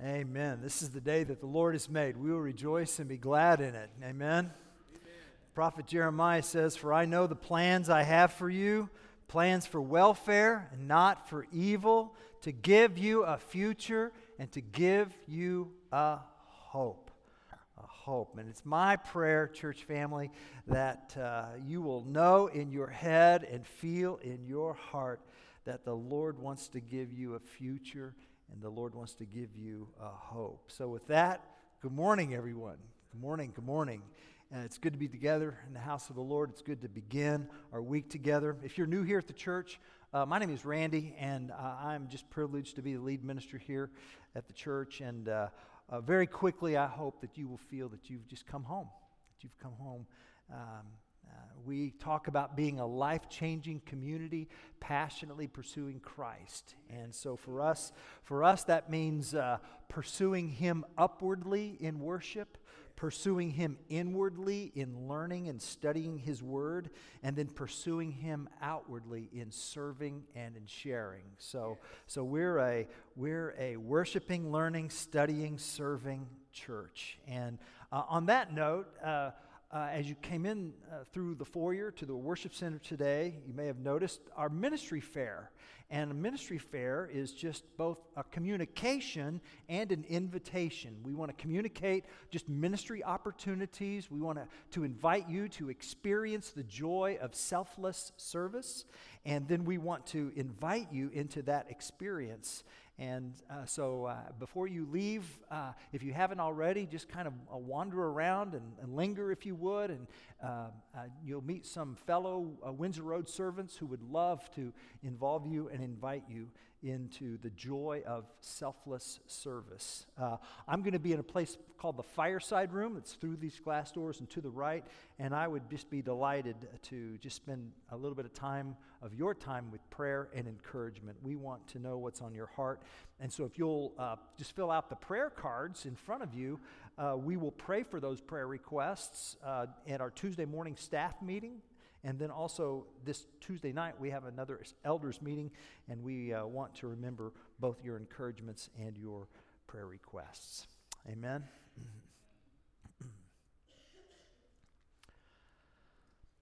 Amen. This is the day that the Lord has made. We will rejoice and be glad in it. Amen. Amen. Prophet Jeremiah says, For I know the plans I have for you, plans for welfare and not for evil, to give you a future and to give you a hope. A hope. And it's my prayer, church family, that uh, you will know in your head and feel in your heart that the Lord wants to give you a future and the Lord wants to give you a hope. So, with that, good morning, everyone. Good morning, good morning. And it's good to be together in the house of the Lord. It's good to begin our week together. If you're new here at the church, uh, my name is Randy, and uh, I'm just privileged to be the lead minister here at the church. And uh, uh very quickly, I hope that you will feel that you've just come home, that you've come home. Um, uh, we talk about being a life changing community, passionately pursuing Christ. And so for us, for us that means uh, pursuing Him upwardly in worship, pursuing Him inwardly in learning and studying His Word, and then pursuing Him outwardly in serving and in sharing. So, so we're, a, we're a worshiping, learning, studying, serving church. And uh, on that note, uh, uh, as you came in uh, through the foyer to the worship center today, you may have noticed our ministry fair. And a ministry fair is just both a communication and an invitation. We want to communicate just ministry opportunities. We want to, to invite you to experience the joy of selfless service. And then we want to invite you into that experience and uh, so uh, before you leave, uh, if you haven't already, just kind of uh, wander around and, and, linger if you would. And uh, uh, you'll meet some fellow Windsor Road servants who would love to involve you and invite you into the joy of selfless service. Uh, I'm going to be in a place called the Fireside Room. It's through these glass doors and to the right. And I would just be delighted to just spend a little bit of time of your time with prayer and encouragement. We want to know what's on your heart. And so if you'll uh, just fill out the prayer cards in front of you, uh, we will pray for those prayer requests uh, at our Tuesday morning staff meeting. And then also, this Tuesday night, we have another elders meeting, and we uh, want to remember both your encouragements and your prayer requests. Amen.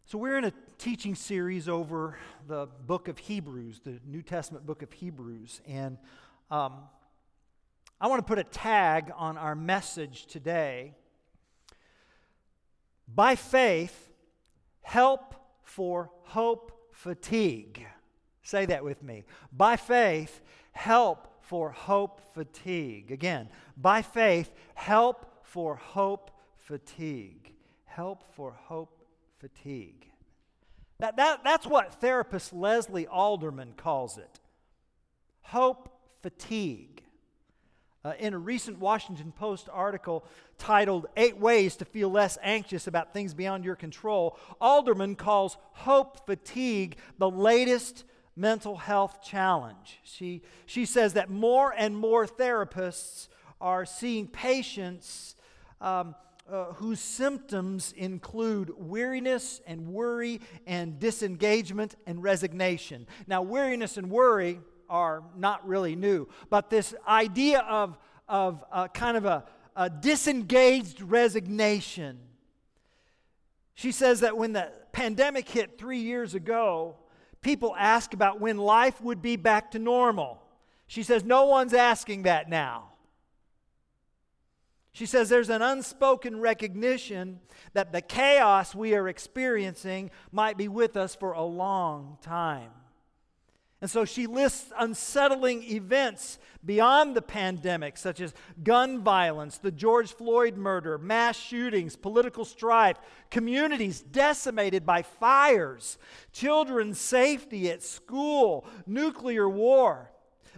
So, we're in a teaching series over the book of Hebrews, the New Testament book of Hebrews. And um, I want to put a tag on our message today. By faith, help for hope fatigue. Say that with me. By faith, help for hope fatigue. Again, by faith, help for hope fatigue. Help for hope fatigue. That, that, that's what therapist Leslie Alderman calls it hope fatigue. Uh, in a recent Washington Post article titled Eight Ways to Feel Less Anxious About Things Beyond Your Control, Alderman calls hope fatigue the latest mental health challenge. She, she says that more and more therapists are seeing patients um, uh, whose symptoms include weariness and worry and disengagement and resignation. Now, weariness and worry are not really new. But this idea of, of uh, kind of a, a disengaged resignation. She says that when the pandemic hit three years ago, people asked about when life would be back to normal. She says, No one's asking that now. She says there's an unspoken recognition that the chaos we are experiencing might be with us for a long time. And so she lists unsettling events beyond the pandemic, such as gun violence, the George Floyd murder, mass shootings, political strife, communities decimated by fires, children's safety at school, nuclear war.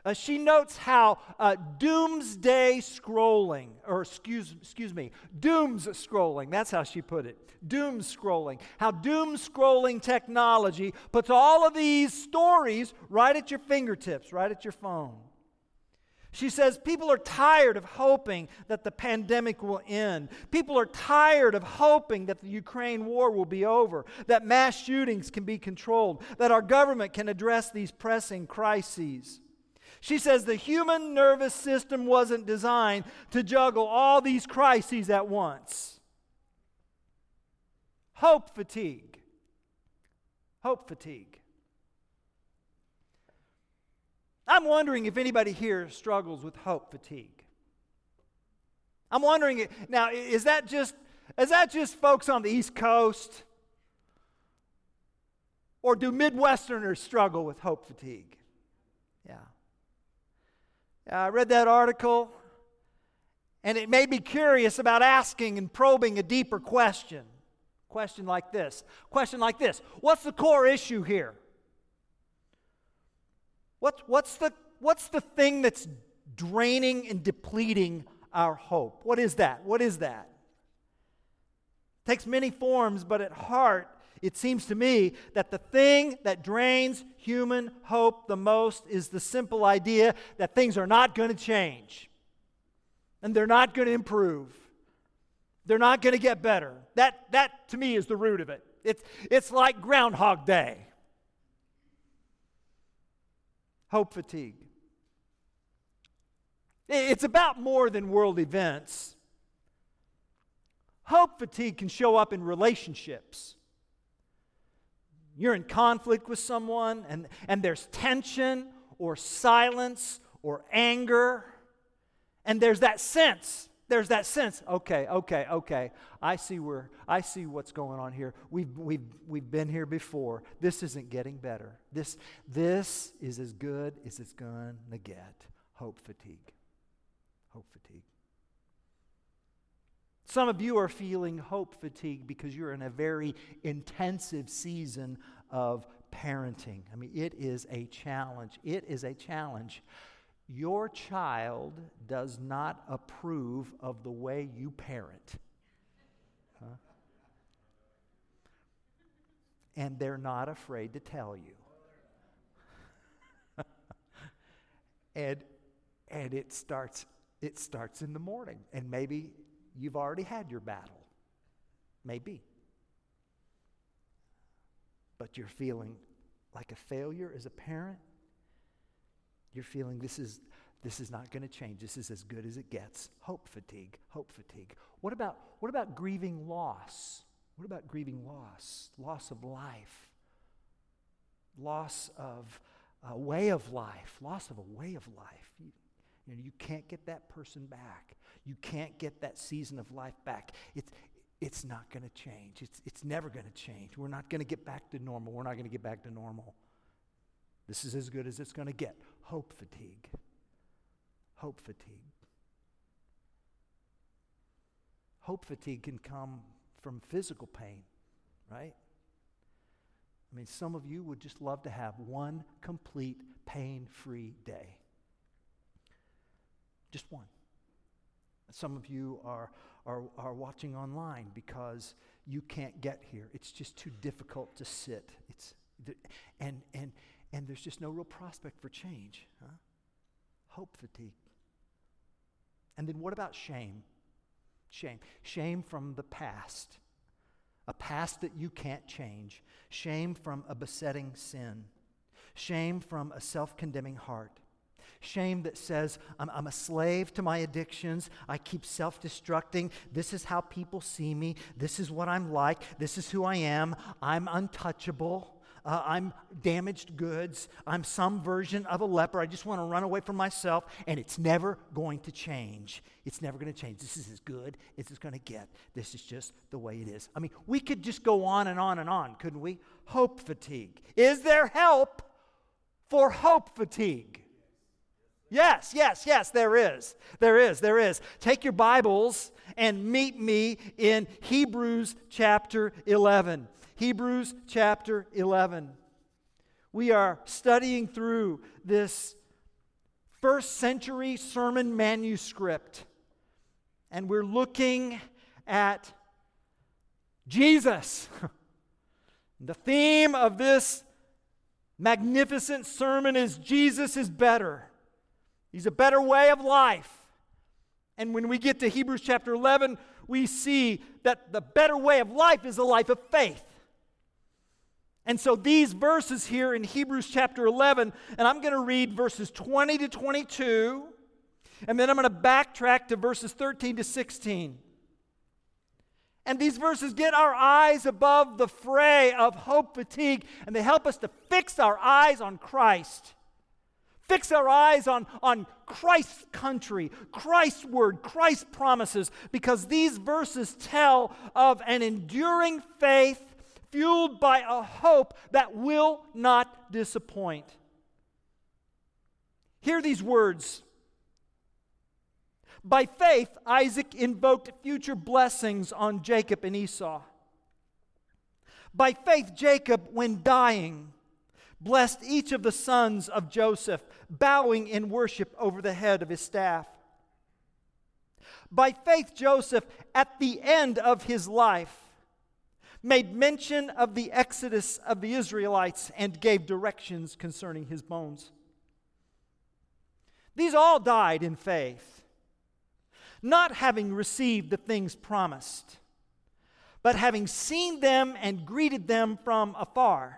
Uh, she notes how uh, doomsday scrolling, or excuse, excuse me, dooms scrolling, that's how she put it, doom scrolling, how doom scrolling technology puts all of these stories right at your fingertips, right at your phone. She says people are tired of hoping that the pandemic will end. People are tired of hoping that the Ukraine war will be over, that mass shootings can be controlled, that our government can address these pressing crises. She says the human nervous system wasn't designed to juggle all these crises at once. Hope fatigue. Hope fatigue. I'm wondering if anybody here struggles with hope fatigue. I'm wondering now is that just is that just folks on the East Coast? Or do Midwesterners struggle with hope fatigue? Yeah. I read that article and it made me curious about asking and probing a deeper question. Question like this. Question like this. What's the core issue here? What, what's, the, what's the thing that's draining and depleting our hope? What is that? What is that? It takes many forms, but at heart, it seems to me that the thing that drains human hope the most is the simple idea that things are not going to change and they're not going to improve. They're not going to get better. That, that, to me, is the root of it. It's, it's like Groundhog Day. Hope fatigue. It's about more than world events. Hope fatigue can show up in relationships. You're in conflict with someone, and, and there's tension or silence or anger, and there's that sense there's that sense okay okay okay i see where i see what's going on here. We've we've we've been here before. This isn't getting better. This this is as good as it's to get. Hope fatigue. Hope fatigue some of you are feeling hope fatigue because you're in a very intensive season of parenting. I mean it is a challenge. It is a challenge. Your child does not approve of the way you parent. And they're not afraid to tell you. and and it starts it starts in the morning. And maybe you've already had your battle. Maybe. But you're feeling like a failure as a parent you're feeling this is this is not going to change. This is as good as it gets. Hope fatigue, hope fatigue. What about what about grieving loss? What about grieving loss? Loss of life. Loss of a way of life. Loss of a way of life. You, you know, you can't get that person back. You can't get that season of life back. It's, it's not going to change. It's, it's never going to change. We're not going to get back to normal. We're not going to get back to normal. This is as good as it's going to get. Hope fatigue. Hope fatigue. Hope fatigue can come from physical pain, right? I mean, some of you would just love to have one complete pain free day. Just one. Some of you are, are, are watching online because you can't get here. It's just too difficult to sit. It's, and, and, and there's just no real prospect for change. Huh? Hope fatigue. And then what about shame? Shame. Shame from the past. A past that you can't change. Shame from a besetting sin. Shame from a self condemning heart. Shame that says, I'm, I'm, a slave to my addictions. I keep self destructing. This is how people see me. This is what I'm like. This is who I am. I'm untouchable uh, I'm damaged goods, I'm some version of a leper. I just want to run away from myself, and it's never going to change. It's never going to change. This is as good as it's going to get. This is just the way it is. I mean, we could just go on and on and on, couldn't we? Hope fatigue. Is there help for hope fatigue? Yes, yes, yes, there is. There is, there is. Take your Bibles and meet me in Hebrews chapter 11. Hebrews chapter 11. We are studying through this first century sermon manuscript, and we're looking at Jesus. the theme of this magnificent sermon is Jesus is better. He's a better way of life. And when we get to Hebrews chapter 11, we see that the better way of life is a life of faith. And so these verses here in Hebrews chapter 11, and I'm going to read verses 20 to 22, and then I'm going to backtrack to verses 13 to 16. And these verses get our eyes above the fray of hope fatigue, and they help us to fix our eyes on Christ. Fix our eyes on, on Christ's country, Christ's word, Christ's promises, because these verses tell of an enduring faith fueled by a hope that will not disappoint. Hear these words. By faith, Isaac invoked future blessings on Jacob and Esau. By faith, Jacob, when dying, blessed each of the sons of Joseph, bowing in worship over the head of his staff. By faith, Joseph, at the end of his life, made mention of the exodus of the Israelites and gave directions concerning his bones. These all died in faith, not having received the things promised, but having seen them and greeted them from afar,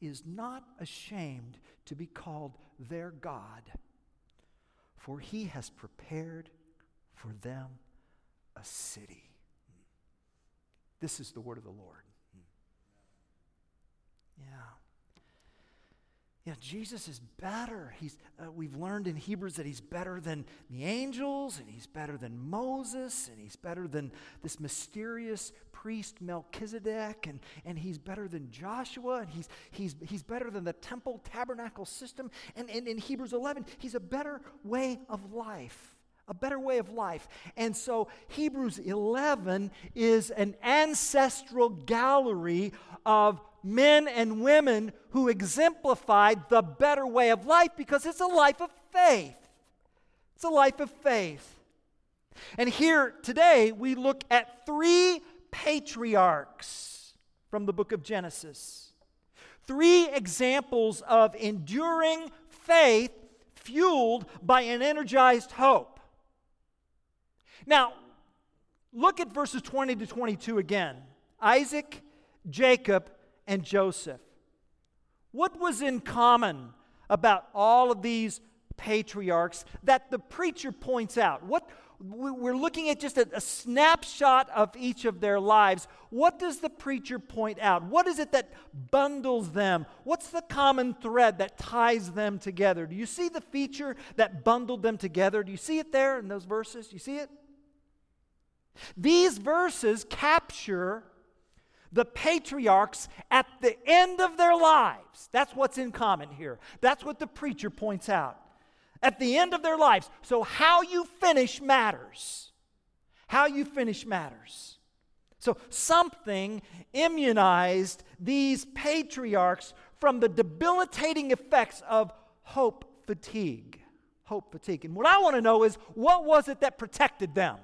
is not ashamed to be called their God, for he has prepared for them a city. This is the word of the Lord. Yeah. Yeah, Jesus is better. He's, uh, we've learned in Hebrews that he's better than the angels, and he's better than Moses, and he's better than this mysterious priest Melchizedek, and, and he's better than Joshua, and he's, he's, he's better than the temple tabernacle system. And, and in Hebrews 11, he's a better way of life a better way of life. And so Hebrews 11 is an ancestral gallery of men and women who exemplified the better way of life because it's a life of faith. It's a life of faith. And here today we look at three patriarchs from the book of Genesis. Three examples of enduring faith fueled by an energized hope. Now, look at verses 20 to 22 again. Isaac, Jacob, and Joseph. What was in common about all of these patriarchs that the preacher points out? What we're looking at just a, a, snapshot of each of their lives. What does the preacher point out? What is it that bundles them? What's the common thread that ties them together? Do you see the feature that bundled them together? Do you see it there in those verses? Do you see it? These verses capture the patriarchs at the end of their lives. That's what's in common here. That's what the preacher points out. At the end of their lives. So, how you finish matters. How you finish matters. So, something immunized these patriarchs from the debilitating effects of hope fatigue. Hope fatigue. And what I want to know is what was it that protected them?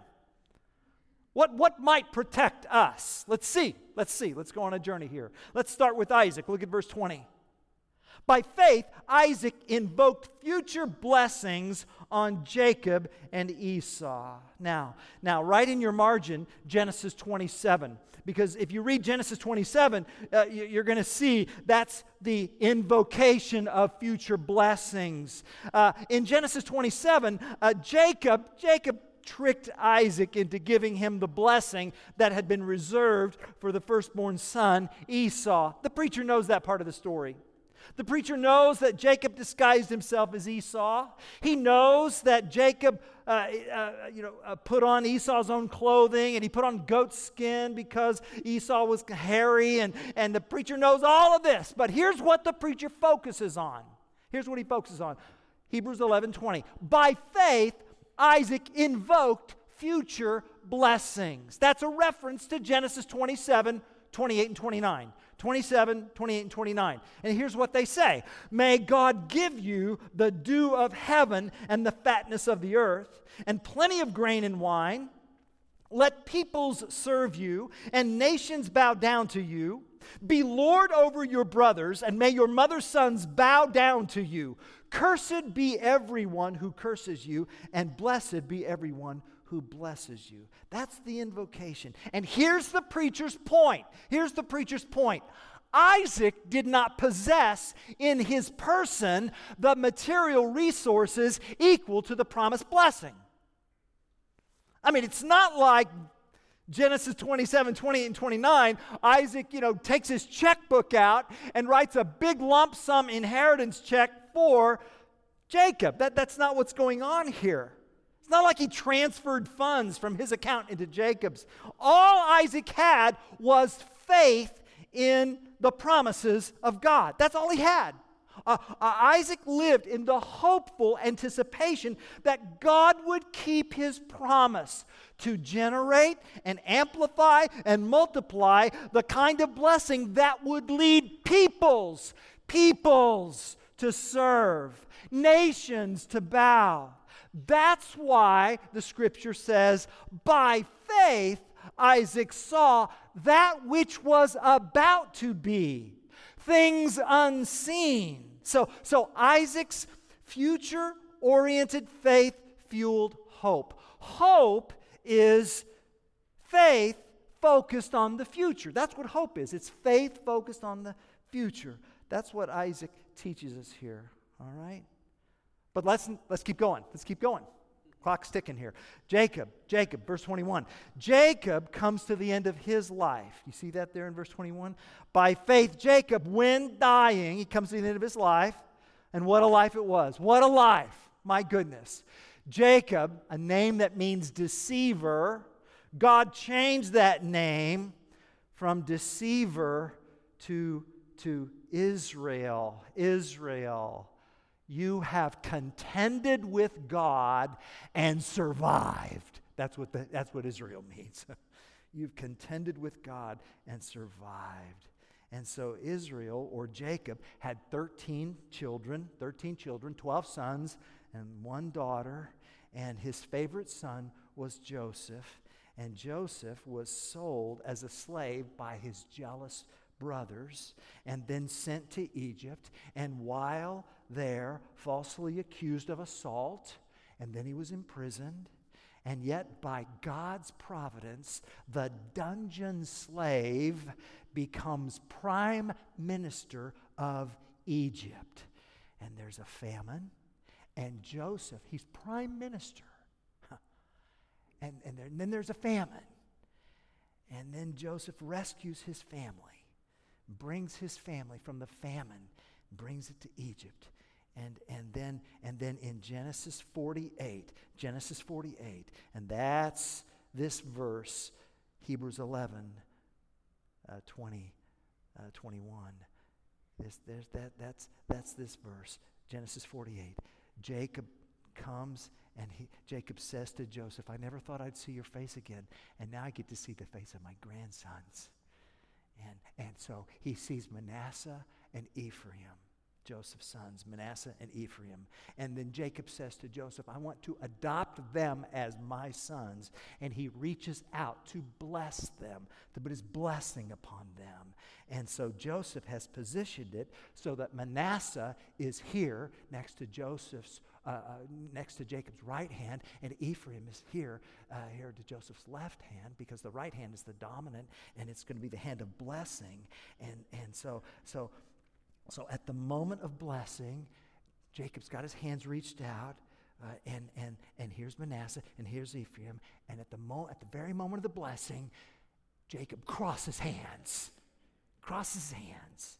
What, what might protect us? Let's see. Let's see. Let's go on a journey here. Let's start with Isaac. Look at verse 20. By faith, Isaac invoked future blessings on Jacob and Esau. Now, now, right in your margin, Genesis 27. Because if you read Genesis 27, uh, you're going to see that's the invocation of future blessings. Uh, in Genesis 27, uh, Jacob, Jacob tricked Isaac into giving him the blessing that had been reserved for the firstborn son, Esau. The preacher knows that part of the story. The preacher knows that Jacob disguised himself as Esau. He knows that Jacob, uh, uh, you know, uh, put on Esau's own clothing and he put on goat skin because Esau was hairy. And, and the preacher knows all of this. But here's what the preacher focuses on. Here's what he focuses on Hebrews 11 20. By faith, Isaac invoked future blessings. That's a reference to Genesis 27, 28, and 29. 27, 28, and 29. And here's what they say May God give you the dew of heaven and the fatness of the earth, and plenty of grain and wine. Let peoples serve you, and nations bow down to you. Be Lord over your brothers, and may your mother's sons bow down to you. Cursed be everyone who curses you, and blessed be everyone who blesses you. That's the invocation. And here's the preacher's point. Here's the preacher's point. Isaac did not possess in his person the material resources equal to the promised blessing. I mean, it's not like Genesis 27, 28, and 29, Isaac, you know, takes his checkbook out and writes a big lump sum inheritance check for Jacob. That, that's not what's going on here. It's not like he transferred funds from his account into Jacob's. All Isaac had was faith in the promises of God. That's all he had. Uh, Isaac lived in the hopeful anticipation that God would keep his promise to generate and amplify and multiply the kind of blessing that would lead peoples, peoples to serve, nations to bow. That's why the scripture says, by faith, Isaac saw that which was about to be, things unseen. So, so Isaac's future oriented faith fueled hope. Hope is faith focused on the future. That's what hope is. It's faith focused on the future. That's what Isaac teaches us here. All right? But let's, let's keep going. Let's keep going. Clock's ticking here. Jacob, Jacob, verse 21. Jacob comes to the end of his life. You see that there in verse 21? By faith, Jacob, when dying, he comes to the end of his life. And what a life it was. What a life. My goodness. Jacob, a name that means deceiver, God changed that name from deceiver to, to Israel. Israel you have contended with God and survived. That's what, the, that's what Israel means. You've contended with God and survived. And so Israel or Jacob had 13 children, 13 children, 12 sons and one daughter, and his favorite son was Joseph. And Joseph was sold as a slave by his jealous brothers and then sent to Egypt. And while there, falsely accused of assault, and then he was imprisoned. And yet, by God's providence, the dungeon slave becomes prime minister of Egypt. And there's a famine, and Joseph, he's prime minister. And, and, there, and then there's a famine. And then Joseph rescues his family, brings his family from the famine, brings it to Egypt. And, and, then, and then in Genesis 48, Genesis 48, and that's this verse, Hebrews 11, uh, 20, uh, 21. This, there's that, that's, that's this verse, Genesis 48. Jacob comes and he, Jacob says to Joseph, I never thought I'd see your face again, and now I get to see the face of my grandsons. And, and so he sees Manasseh and Ephraim. Joseph's sons, Manasseh and Ephraim. And then Jacob says to Joseph, I want to adopt them as my sons. And he reaches out to bless them, to put his blessing upon them. And so Joseph has positioned it so that Manasseh is here next to Joseph's. Uh, uh, next to Jacob's right hand, and Ephraim is here, uh, here to Joseph's left hand, because the right hand is the dominant, and it's going to be the hand of blessing. And and so so so at the moment of blessing, Jacob's got his hands reached out, uh, and, and, and here's Manasseh, and here's Ephraim. And at the, mo- at the very moment of the blessing, Jacob crosses hands. Crosses hands.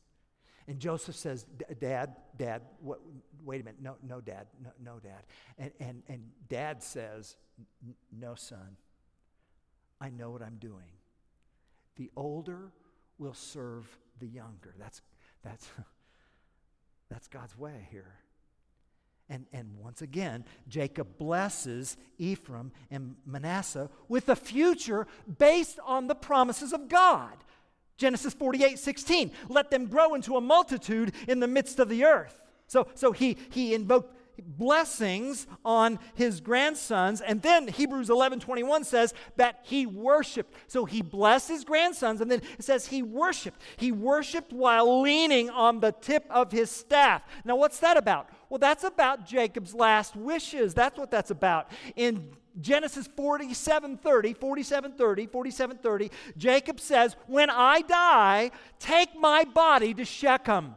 And Joseph says, Dad, Dad, what, wait a minute. No, no, Dad. No, no Dad. And, and, and Dad says, No, son. I know what I'm doing. The older will serve the younger. That's, that's, That's God's way here. And, and once again, Jacob blesses Ephraim and Manasseh with a future based on the promises of God. Genesis 48 16, let them grow into a multitude in the midst of the earth. So, so he, he invoked blessings on his grandsons. And then hebrews 11 21 says that he worshiped. So he blessed his grandsons and then it says he worshiped. He worshiped while leaning on the tip of his staff. Now what's that about? Well that's about jacob's last wishes. That's what that's about. In Genesis 47 30, 47 30, 47 30, Jacob says, When I die, take my body to Shechem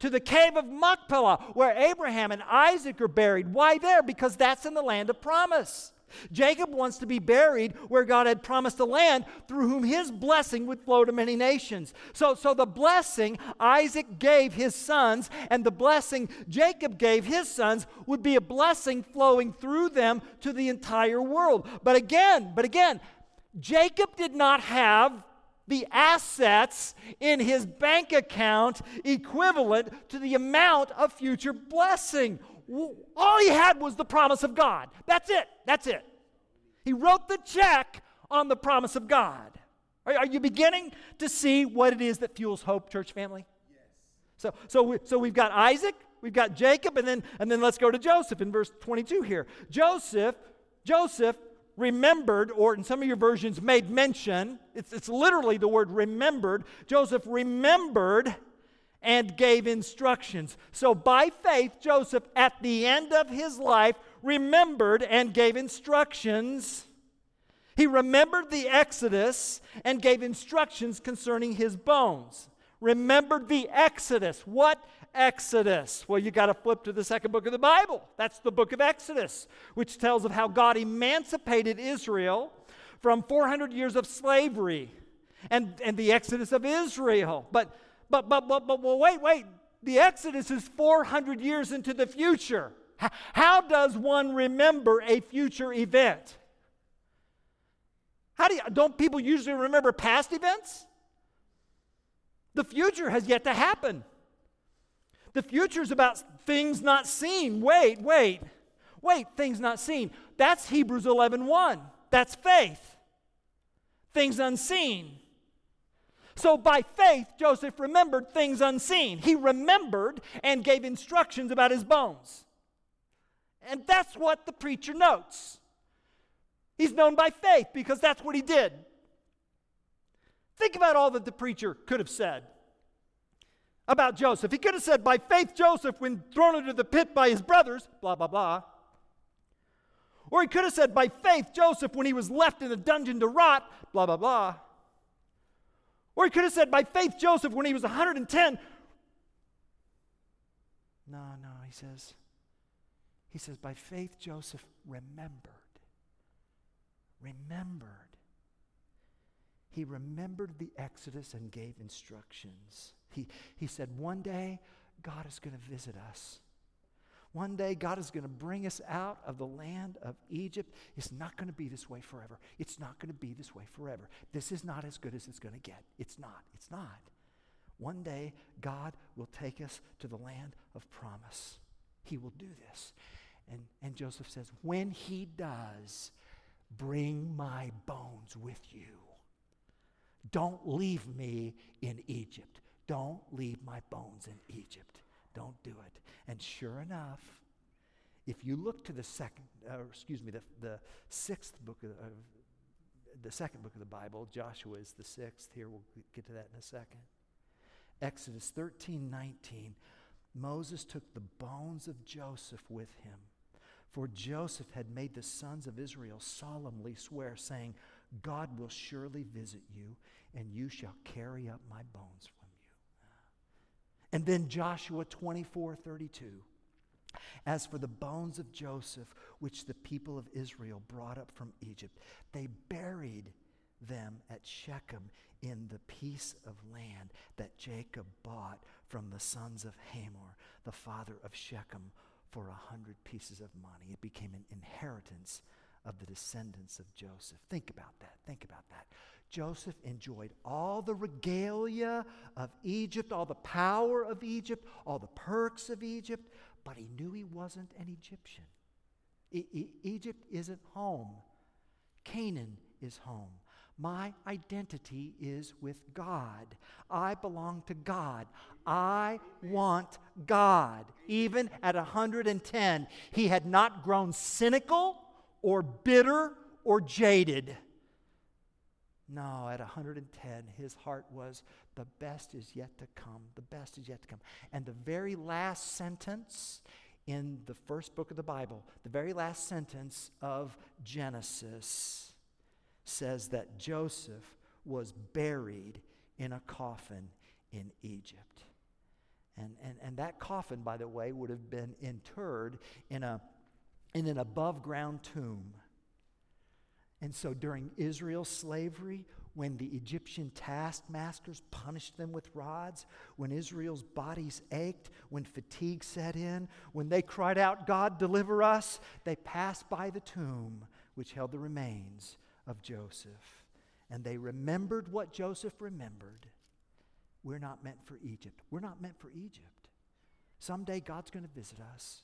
to the cave of Machpelah, where Abraham and Isaac are buried. Why there? Because that's in the land of promise. Jacob wants to be buried where God had promised a land through whom his blessing would flow to many nations. So, so the blessing Isaac gave his sons and the blessing Jacob gave his sons would be a blessing flowing through them to the entire world. But again, but again, Jacob did not have the assets in his bank account equivalent to the amount of future blessing. All he had was the promise of God. That's it. That's it. He wrote the check on the promise of God. Are, are you beginning to see what it is that fuels hope, church family? Yes. So, so, we, so we've got Isaac, we've got Jacob, and then, and then let's go to Joseph in verse 22 here. Joseph, Joseph remembered, or in some of your versions, made mention. It's, it's literally the word remembered. Joseph remembered and gave instructions. So by faith, Joseph, at the end of his life, remembered and gave instructions. He remembered the Exodus and gave instructions concerning his bones. Remembered the Exodus. What Exodus? Well, you got to flip to the second book of the Bible. That's the book of Exodus, which tells of how God emancipated Israel from 400 years of slavery and, and the Exodus of Israel. But, but, but, but, but, well, wait, wait. The Exodus is 400 years into the future. How does one remember a future event? How do you, don't people usually remember past events? The future has yet to happen. The future is about things not seen. Wait, wait, wait, things not seen. That's Hebrews 11 1. That's faith. Things unseen. So by faith, Joseph remembered things unseen. He remembered and gave instructions about his bones. And that's what the preacher notes. He's known by faith because that's what he did. Think about all that the preacher could have said about Joseph. He could have said, By faith, Joseph, when thrown into the pit by his brothers, blah, blah, blah. Or he could have said, By faith, Joseph, when he was left in the dungeon to rot, blah, blah, blah. Or he could have said, By faith, Joseph, when he was 110. No, no, he says, he says, By faith, Joseph remembered. Remembered. He remembered the Exodus and gave instructions. He, he said, One day, God is going to visit us. One day, God is going to bring us out of the land of Egypt. It's not going to be this way forever. It's not going to be this way forever. This is not as good as it's going to get. It's not. It's not. One day, God will take us to the land of promise. He will do this. And, and Joseph says, When he does, bring my bones with you. Don't leave me in Egypt. Don't leave my bones in Egypt. Don't do it. And sure enough, if you look to the second, uh, excuse me, the, the sixth book of, uh, the second book of the Bible, Joshua is the sixth. Here, we'll get to that in a second. Exodus 13 19. Moses took the bones of Joseph with him. For Joseph had made the sons of Israel solemnly swear, saying, God will surely visit you, and you shall carry up my bones and then Joshua 24 32. As for the bones of Joseph, which the people of Israel brought up from Egypt, they buried them at Shechem in the piece of land that Jacob bought from the sons of Hamor, the father of Shechem, for a hundred pieces of money. It became an inheritance of the descendants of Joseph. Think about that. Think about that. Joseph enjoyed all the regalia of Egypt, all the power of Egypt, all the perks of Egypt, but he knew he wasn't an Egyptian. E- e- Egypt isn't home, Canaan is home. My identity is with God. I belong to God. I want God. Even at 110, he had not grown cynical or bitter or jaded. No, at 110, his heart was, the best is yet to come. The best is yet to come. And the very last sentence in the first book of the Bible, the very last sentence of Genesis says that Joseph was buried in a coffin in Egypt. And, and, and that coffin, by the way, would have been interred in, a, in an above ground tomb. And so during Israel's slavery, when the Egyptian taskmasters punished them with rods, when Israel's bodies ached, when fatigue set in, when they cried out, God, deliver us, they passed by the tomb which held the remains of Joseph. And they remembered what Joseph remembered. We're not meant for Egypt. We're not meant for Egypt. Someday God's going to visit us.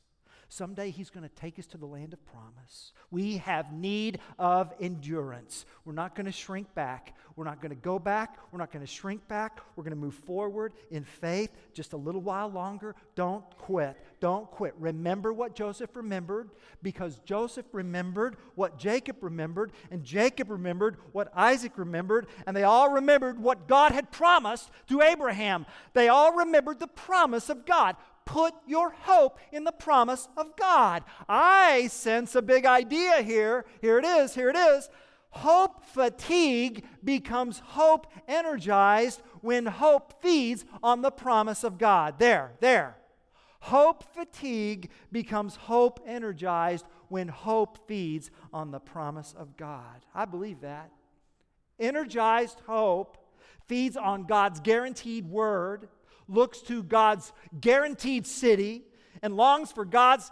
Someday He's going to take us to the land of promise. We have need of endurance. We're not going to shrink back. We're not going to go back. We're not going to shrink back. We're going to move forward in faith just a little while longer. Don't quit. Don't quit. Remember what Joseph remembered because Joseph remembered what Jacob remembered, and Jacob remembered what Isaac remembered, and they all remembered what God had promised to Abraham. They all remembered the promise of God. Put your hope in the promise of God. I sense a big idea here. Here it is. Here it is. Hope fatigue becomes hope energized when hope feeds on the promise of God. There, there. Hope fatigue becomes hope energized when hope feeds on the promise of God. I believe that. Energized hope feeds on God's guaranteed word looks to God's guaranteed city and longs for God's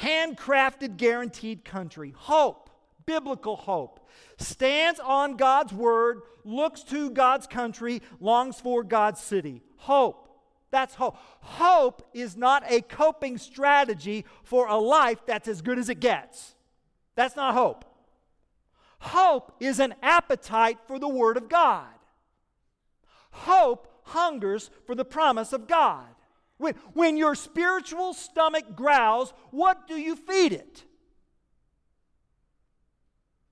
handcrafted, guaranteed country. Hope, biblical hope, stands on God's word, looks to God's country, longs for God's city. Hope. That's hope. Hope is not a coping strategy for a life that's as good as it gets. That's not hope. Hope is an appetite for the Word of God. Hope hungers for the promise of God. When, when your spiritual stomach growls, what do you feed it?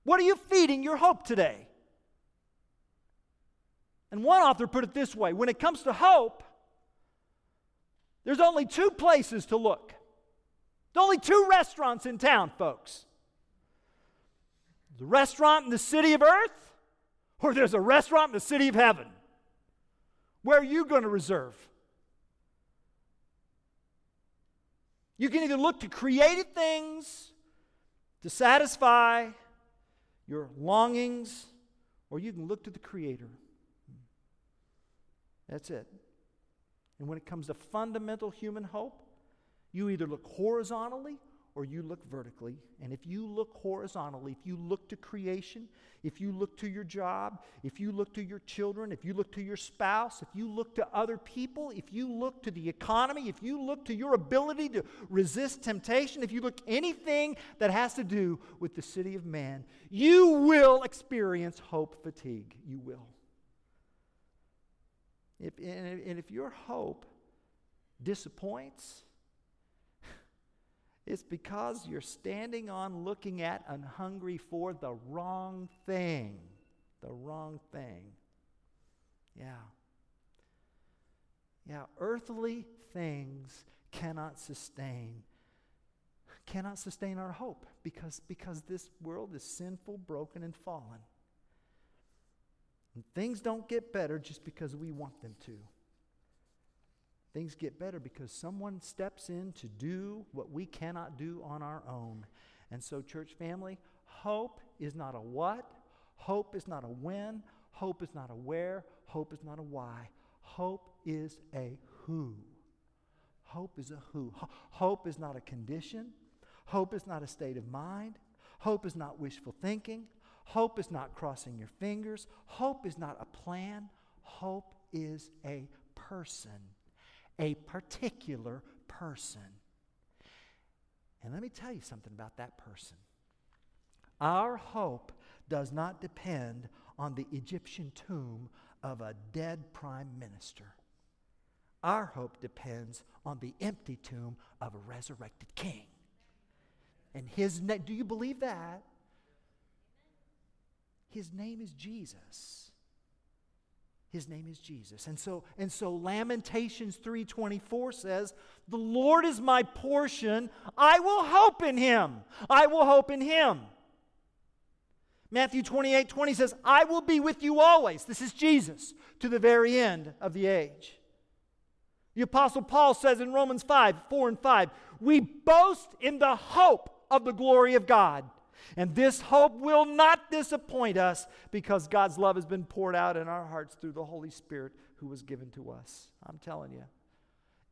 What are you feeding your hope today? And one author put it this way when it comes to hope, there's only two places to look. There's only two restaurants in town, folks. The restaurant in the city of earth, or there's a restaurant in the city of heaven. Where are you going to reserve? You can either look to created things to satisfy your longings, or you can look to the Creator. That's it. And when it comes to fundamental human hope, you either look horizontally or you look vertically. And if you look horizontally, if you look to creation, if you look to your job, if you look to your children, if you look to your spouse, if you look to other people, if you look to the economy, if you look to your ability to resist temptation, if you look anything that has to do with the city of man, you will experience hope fatigue. You will. If, and if your hope disappoints, it's because you're standing on, looking at, and hungry for the wrong thing. The wrong thing. Yeah. Yeah, earthly things cannot sustain cannot sustain our hope because because this world is sinful, broken and fallen. And things don't get better just because we want them to. Things get better because someone steps in to do what we cannot do on our own. And so, church family, hope is not a what, hope is not a when, hope is not a where, hope is not a why. Hope is a who. Hope is a who. Hope is not a condition. Hope is not a state of mind. Hope is not wishful thinking. Hope is not crossing your fingers. Hope is not a plan. Hope is a person a particular person. And let me tell you something about that person. Our hope does not depend on the Egyptian tomb of a dead prime minister. Our hope depends on the empty tomb of a resurrected king. And his name, do you believe that? His name is Jesus. His name is Jesus. And so, and so Lamentations 3:24 says, "The Lord is my portion; I will hope in him. I will hope in him." Matthew 28 20 says, I will be with you always. This is Jesus to the very end of the age. The Apostle Paul says in Romans 5 4 and 5, we boast in the hope of the glory of God. And this hope will not disappoint us because God's love has been poured out in our hearts through the Holy Spirit who was given to us. I'm telling you,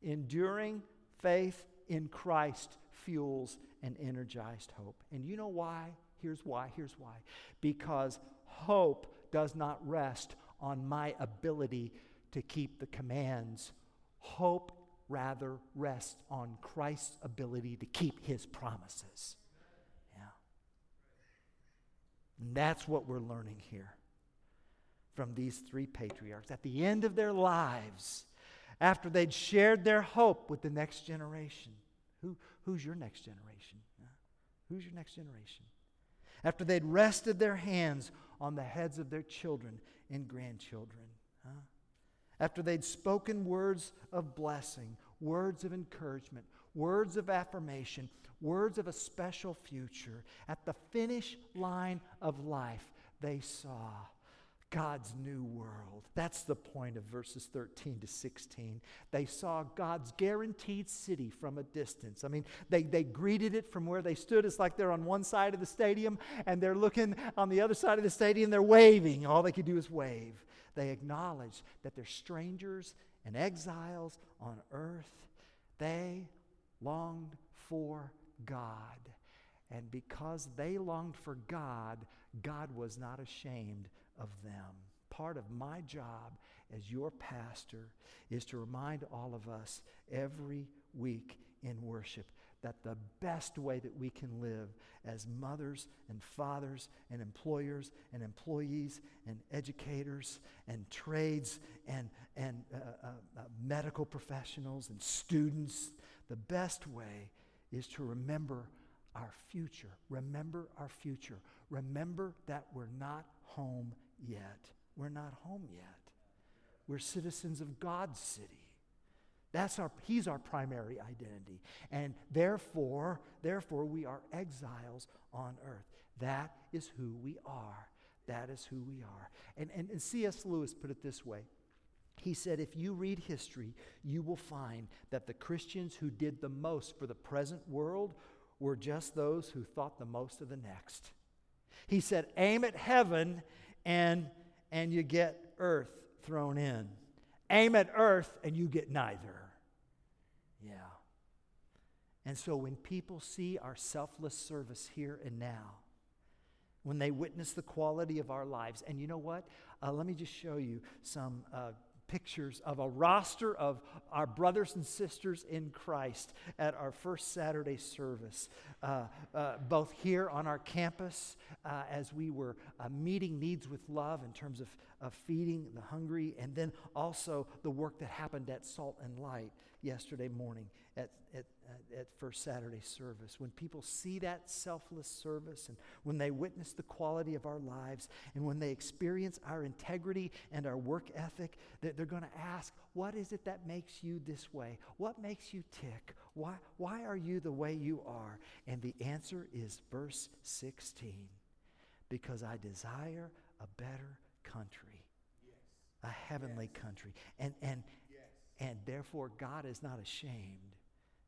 enduring faith in Christ fuels an energized hope. And you know why? Here's why. Here's why. Because hope does not rest on my ability to keep the commands. Hope rather rests on Christ's ability to keep his promises. And that's what we're learning here from these three patriarchs. At the end of their lives, after they'd shared their hope with the next generation, who, who's your next generation? Who's your next generation? after they'd rested their hands on the heads of their children and grandchildren. Huh? After they'd spoken words of blessing, words of encouragement, words of affirmation, words of a special future, at the finish line of life, they saw God's new world. That's the point of verses 13 to 16. They saw God's guaranteed city from a distance. I mean, they, they greeted it from where they stood. It's like they're on one side of the stadium and they're looking on the other side of the stadium, they're waving. All they could do is wave. They acknowledged that they're strangers and exiles on earth. They longed for God. And because they longed for God, God was not ashamed of them. Part of my job as your pastor is to remind all of us every week in worship that the best way that we can live as mothers and fathers and employers and employees and educators and trades and, and uh, uh, uh, medical professionals and students, the best way is to remember our future. Remember our future. Remember that we're not home yet. We're not home yet. We're citizens of God's city. That's our, he's our primary identity. And therefore, therefore, we are exiles on earth. That is who we are. That is who we are. And, and, and C.S. Lewis put it this way he said, if you read history, you will find that the Christians who did the most for the present world were just those who thought the most of the next. He said, aim at heaven and, and you get earth thrown in. Aim at earth and you get neither. Yeah. And so when people see our selfless service here and now, when they witness the quality of our lives, and you know what? Uh, let me just show you some uh, pictures of a roster of our brothers and sisters in Christ at our first Saturday service, uh, uh, both here on our campus uh, as we were uh, meeting needs with love in terms of, of feeding the hungry, and then also the work that happened at Salt and Light yesterday morning at, at, at First Saturday service. When people see that selfless service and when they witness the quality of our lives and when they experience our integrity and our work ethic, that they're going to ask, What is it that makes you this way? What makes you tick? Why, why are you the way you are? And the answer is verse 16 because I desire a better country, yes. a heavenly yes. country. And, and, and therefore, God is not ashamed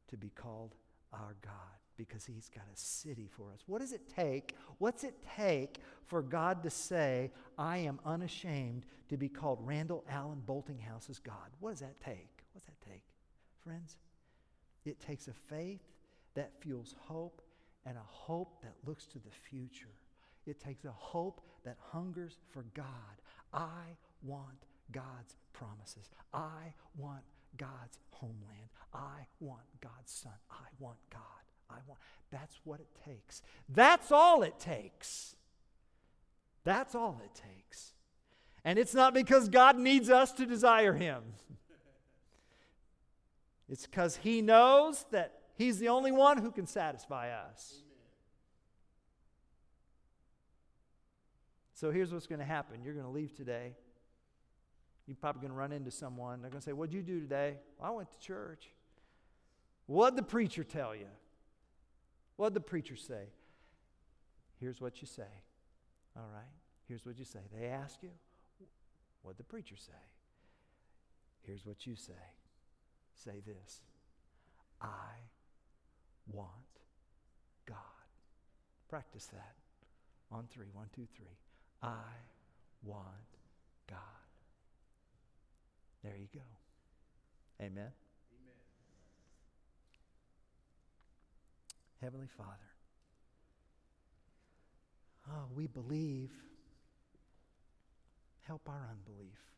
to be called our God because he's got a city for us. What does it take? What's it take for God to say, I am unashamed to be called Randall Allen Boltinghouse's God? What does that take? What's that take? Friends, it takes a faith that fuels hope and a hope that looks to the future. It takes a hope that hungers for God. I want God's promises. I want God's homeland. I want God's son. I want God. I want. That's what it takes. That's all it takes. That's all it takes. And it's not because God needs us to desire Him, it's because He knows that He's the only one who can satisfy us. So here's what's going to happen you're going to leave today. You're probably going to run into someone. They're going to say, What'd you do today? Well, I went to church. What'd the preacher tell you? What'd the preacher say? Here's what you say. All right? Here's what you say. They ask you, What'd the preacher say? Here's what you say. Say this I want God. Practice that on three. One, two, three. I want God. There you go. Amen. Heavenly Father, oh, we believe. Help our unbelief.